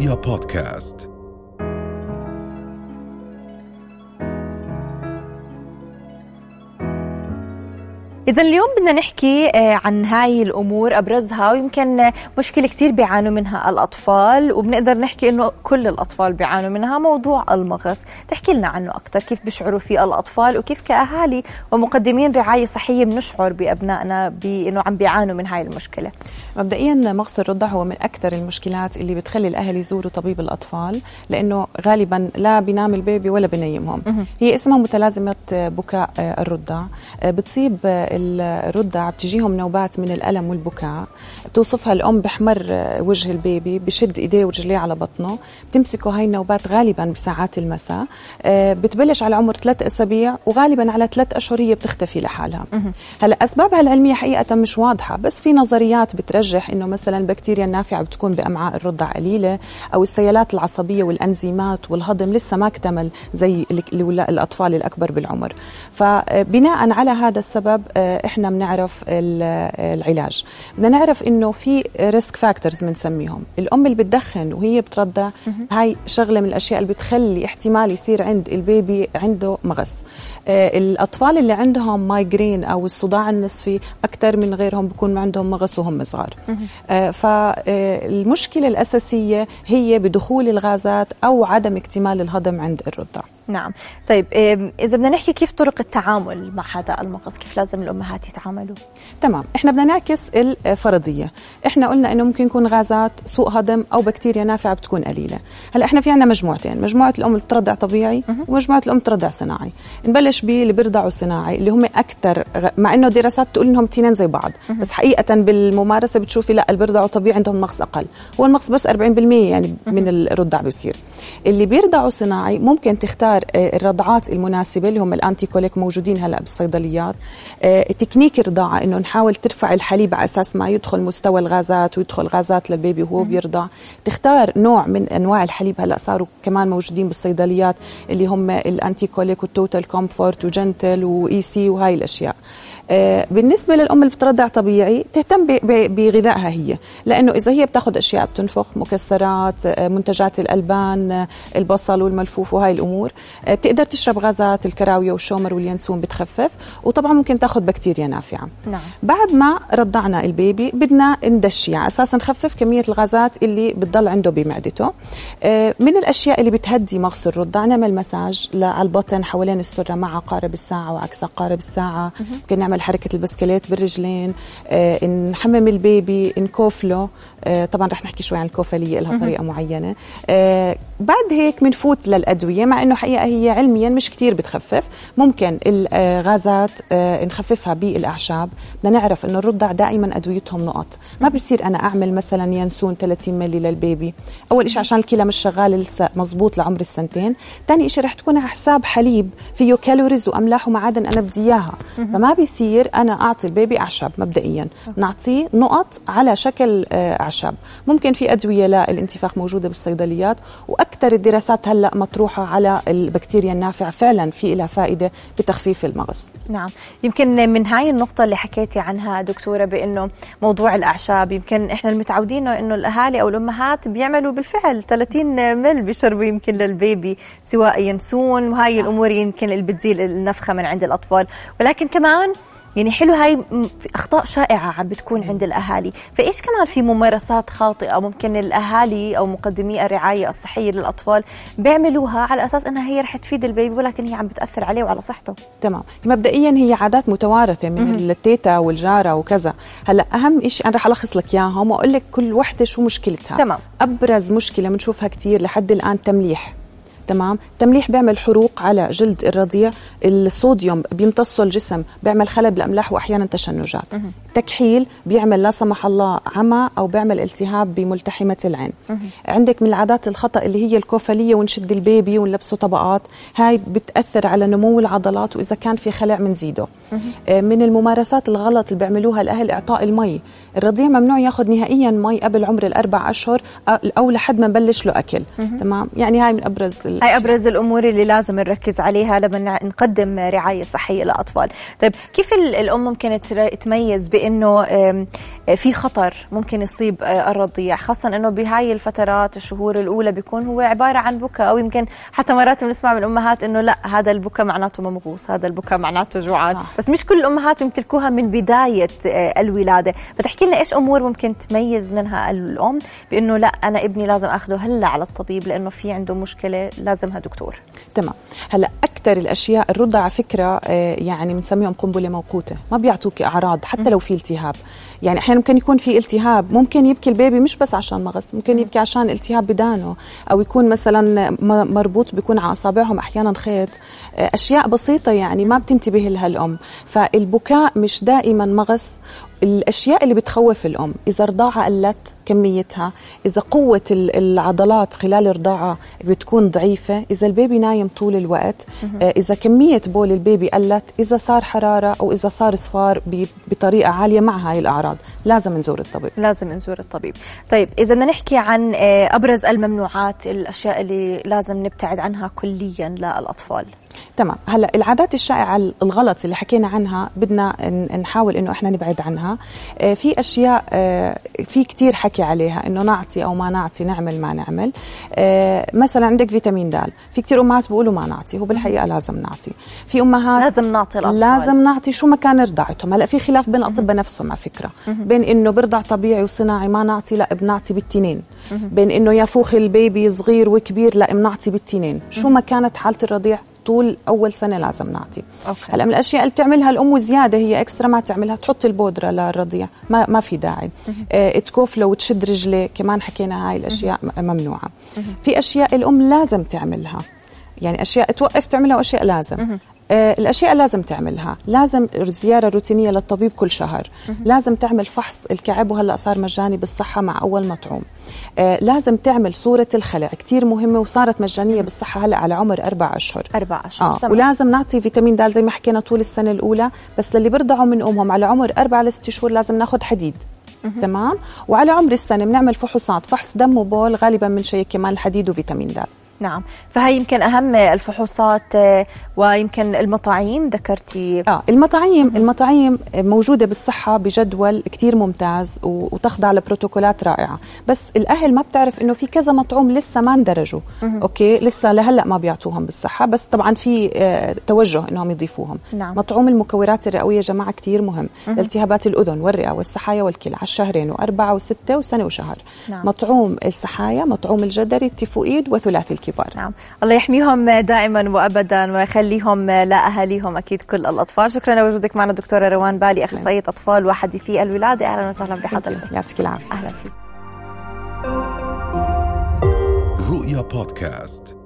رؤيا بودكاست إذا اليوم بدنا نحكي آه، عن هاي الأمور أبرزها ويمكن مشكلة كتير بيعانوا منها الأطفال وبنقدر نحكي إنه كل الأطفال بيعانوا منها موضوع المغص. تحكي لنا عنه أكثر كيف بيشعروا فيه الأطفال وكيف كأهالي ومقدمين رعاية صحية بنشعر بأبنائنا بإنه عم بيعانوا من هاي المشكلة. مبدئيا مغص الرضع هو من أكثر المشكلات اللي بتخلي الأهل يزوروا طبيب الأطفال لأنه غالبا لا بينام البيبي ولا بينيمهم. هي اسمها متلازمة بكاء الرضع. بتصيب الرضع بتجيهم نوبات من الألم والبكاء. بتوصفها الأم بحمر وجه البيبي بشد إيديه ورجليه على بطنه. بتمسكوا هاي النوبات غالبا بساعات المساء. بتبلش على عمر ثلاث أسابيع وغالبا على ثلاث أشهر هي بتختفي لحالها. هلا أسبابها العلمية حقيقة مش واضحة بس في نظريات بترجح إنه مثلا البكتيريا النافعة بتكون بأمعاء الرضع قليلة أو السيالات العصبية والأنزيمات والهضم لسه ما اكتمل زي الأطفال الأكبر بالعمر. فبناء على هذا السبب إحنا بنعرف العلاج. بدنا نعرف إنه في risk factors بنسميهم. الأم اللي بتدخن وهي بترضع هاي شغلة من الأشياء اللي بتخلي احتمال يصير عند ال baby عنده مغص. الأطفال اللي عندهم مايجرين أو الصداع النصفي أكثر من غيرهم بكون عندهم مغص وهم صغار. فالمشكلة الأساسية هي بدخول الغازات أو عدم اكتمال الهضم عند الرضع. نعم. طيب إذا بدنا نحكي كيف طرق التعامل مع هذا المغص كيف لازم الأمهات يتعاملوا؟ تمام. إحنا بدنا نعكس الفرضية. إحنا قلنا إنه ممكن يكون غازات سوء هضم أو بكتيريا نافعة بتكون قليلة. هلأ إحنا في عنا مجموعتين مجموعة الأم اللي بترضع طبيعي ومجموعة الأم بترضع صناعي. نبلش باللي بيرضعوا صناعي اللي هم أكثر مع إنه دراسات تقول إنهم اثنين زي بعض بس حقيقة بالممارسة بتشوفي لأ اللي بيرضعوا طبيعي عندهم مغص أقل. هو المغص بس 40% يعني من الرضع بيصير. اللي بيرضعوا صناعي ممكن تختار الرضعات المناسبة اللي هم الانتي كوليك موجودين هلأ بالصيدليات. تكنيك الرضاعة إنه نحاول ترفع الحليب على أساس ما يدخل مستوى الغازات ويدخل غازات للبيبي وهو بيرضع. تختار نوع من أنواع الحليب هلأ صاروا كمان موجودين بالصيدليات اللي هم ال anti-colic وال total comfort و gentle و AC وهاي الأشياء. بالنسبة للأم اللي بترضع طبيعي تهتم بغذائها هي لأنه إذا هي بتاخذ أشياء بتنفخ مكسرات منتجات الألبان البصل والملفوف وهاي الأمور. بتقدر تشرب غازات الكراوية والشومر واليانسون بتخفف وطبعا ممكن تاخذ بكتيريا نافعة. نعم. بعد ما رضعنا ال baby بدنا ندشي. على أساس نخفف كمية الغازات اللي بتضل عنده بمعدته. من الأشياء اللي بتهدي مغص الرضع نعمل مساج على البطن حوالين السرة مع عقارب الساعة وعكس عقارب الساعة. ممكن نعمل حركة البسكليت بالرجلين. نحمم البيبي نكوفله طبعا رح نحكي شوي عن الكوفليه لها طريقة معينة. بعد هيك بنفوت للأدوية مع إنه حقيقة هي علميا مش كتير بتخفف. ممكن الغازات نخففها بالأعشاب. بدنا نعرف إنه الرضع دائما أدويتهم نقط. ما بصير أنا أعمل مثلا ينسون 30 ملي للبيبي. أول شيء عشان الكلى مش شغاله لسه مزبوط لعمر السنتين. ثاني شيء رح تكون على حساب حليب فيه كالوريز وأملاح ومعادن أنا بدي إياها. فما بيصير أنا أعطي البيبي أعشاب مبدئيا. نعطيه نقط على شكل أعشاب. ممكن في أدوية للانتفاخ موجودة بالصيدليات. وأكثر الدراسات هلأ مطروحة على البكتيريا النافعة فعلا في لها فائدة بتخفيف المغص. نعم. يمكن من هاي النقطة اللي حكيتي عنها دكتورة بإنه موضوع الأعشاب يمكن إحنا المتعودين إنه الأهالي أو الأمهات بيعملوا بالفعل 30 مل بيشربوا يمكن للبيبي سواء ينسون. وهاي الأمور يمكن اللي بتزيل النفخة من عند الأطفال. ولكن كمان يعني حلو هاي أخطاء شائعة عم بتكون عند الأهالي. فإيش كمان في ممارسات خاطئة ممكن الأهالي أو مقدمي الرعاية الصحية للأطفال بيعملوها على أساس إنها هي رح تفيد البيبي ولكن هي عم بتأثر عليه وعلى صحته؟ تمام. مبدئيا هي عادات متوارثة من التيتا والجارة وكذا. هلأ أهم شيء أنا رح ألخص لك اياهم واقول لك كل وحدة شو مشكلتها. تمام. أبرز مشكلة بنشوفها كثير لحد الآن تمليح. تمام؟ تمليح بيعمل حروق على جلد الرضيع الصوديوم بيمتصه الجسم بيعمل خلل بالاملاح وأحيانا تشنجات. تكحيل بيعمل لا سمح الله عمى أو بيعمل التهاب بملتحمة العين. عندك من العادات الخطأ اللي هي الكوفليه ونشد البيبي ونلبسه طبقات. هاي بتأثر على نمو العضلات وإذا كان في خلع بنزيده من الممارسات الغلط اللي بيعملوها الأهل إعطاء المي. الرضيع ممنوع ياخذ نهائيا مي قبل عمر الأربع أشهر أو لحد ما نبلش له أكل. تمام؟ يعني هاي من أبرز هاي أبرز الأمور اللي لازم نركز عليها لما نقدم رعاية صحية للاطفال طيب كيف الأم ممكن تميز بأنه في خطر ممكن يصيب الرضيع؟ خاصة أنه بهاي الفترات الشهور الأولى بيكون هو عبارة عن بكاء أو يمكن حتى مرات بنسمع من الامهات إنه لا هذا البكاء معناته ممغوص هذا البكاء معناته جوعان. بس مش كل الأمهات يمتلكوها من بداية الولادة. فتحكي لنا إيش أمور ممكن تميز منها الأم بإنه لا أنا ابني لازم اخذه هلأ على الطبيب لإنه في عنده مشكلة لازمها دكتور. تمام. هلأ أكثر الأشياء الرضع على فكرة يعني بنسميهم قنبلة موقوتة. ما بيعطوك أعراض حتى لو في التهاب. يعني أحيانا ممكن يكون في التهاب ممكن يبكي البيبي مش بس عشان مغص ممكن يبكي عشان التهاب بدانه أو يكون مثلا مربوط بيكون على أصابعهم أحيانا خيط. أشياء بسيطة يعني ما بتنتبه لها الأم. فالبكاء مش دائما مغص الأشياء اللي بتخوف الأم إذا رضاعة قلت كميتها إذا قوة العضلات خلال الرضاعة بتكون ضعيفة إذا البيبي نايم طول الوقت إذا كمية بول البيبي قلت إذا صار حرارة أو إذا صار صفار بطريقة عالية مع هاي الأعراض. لازم نزور الطبيب. لازم نزور الطبيب. طيب إذا بدنا نحكي عن أبرز الممنوعات الأشياء اللي لازم نبتعد عنها كليا للأطفال. تمام. هلا العادات الشائعة الغلط اللي حكينا عنها بدنا نحاول إنه إحنا نبعد عنها. في أشياء في كتير حكي عليها إنه نعطي أو ما نعطي نعمل ما نعمل. مثلا عندك فيتامين د في كتير أمهات بيقولوا ما نعطي هو بالحقيقة لازم نعطي. في أمهات لازم نعطي الأطفال. لازم نعطي شو ما كان رضاعتهم هلا في خلاف بين الأطباء نفسهم على فكرة. بين إنه برضع طبيعي وصناعي ما نعطي لا بنعطي بالتنين. بين إنه يفوخ البيبي صغير وكبير لا بنعطي بالتنين. شو ما كانت حالة الرضيع طول أول سنة لازم نعطي. هلا من الأشياء اللي بتعملها الأم زياده هي اكسترا ما تعملها تحط البودرة للرضيع. ما ما في داعي. آه تكوف لو تشد رجليه كمان حكينا هاي الأشياء ممنوعة. في أشياء الأم لازم تعملها. يعني أشياء توقف تعملها وأشياء لازم. الأشياء لازم تعملها. لازم زيارة روتينية للطبيب كل شهر. لازم تعمل فحص الكعب وهلأ صار مجاني بالصحة مع أول مطعوم آه لازم تعمل صورة الخلع. كتير مهمة وصارت مجانية بالصحة هلأ على عمر أربع أشهر. أربع أشهر. آه. ولازم نعطي فيتامين د زي ما حكينا طول السنة الأولى بس للي بيرضعوا من أمهم على عمر أربع لست شهور لازم ناخذ حديد. تمام؟ وعلى عمر السنة بنعمل فحوصات فحص دم وبول غالبا من شيء كمان الحديد وفيتامين د. نعم. فهي يمكن أهم الفحوصات ويمكن المطاعيم ذكرتي آه المطاعيم المطاعيم موجودة بالصحة بجدول كتير ممتاز وتخضع لبروتوكولات رائعة. بس الأهل ما بتعرف إنه في كذا مطعوم لسه ما اندرجوا. أوكي؟ لسه لهلأ ما بيعطوهم بالصحة بس طبعا في آه توجه إنهم يضيفوهم. نعم. مطعوم المكورات الرئوية يا جماعة كتير مهم. التهابات الأذن والرئة والسحايا والكلى على الشهرين وأربعة وستة وسنة وشهر. نعم. مطعوم السحايا مطعوم الجدري التيفوئيد وثلاثي الكبار. نعم. الله يحميهم دائما وابدا ويخليهم لاهاليهم أكيد كل الأطفال. شكرا لوجودك معنا دكتورة روان بالي اخصائيه أطفال وحديثي الولاده. أهلا وسهلا بحضرتك. يعطيك العافية. أهلا فيك. رؤيا بودكاست.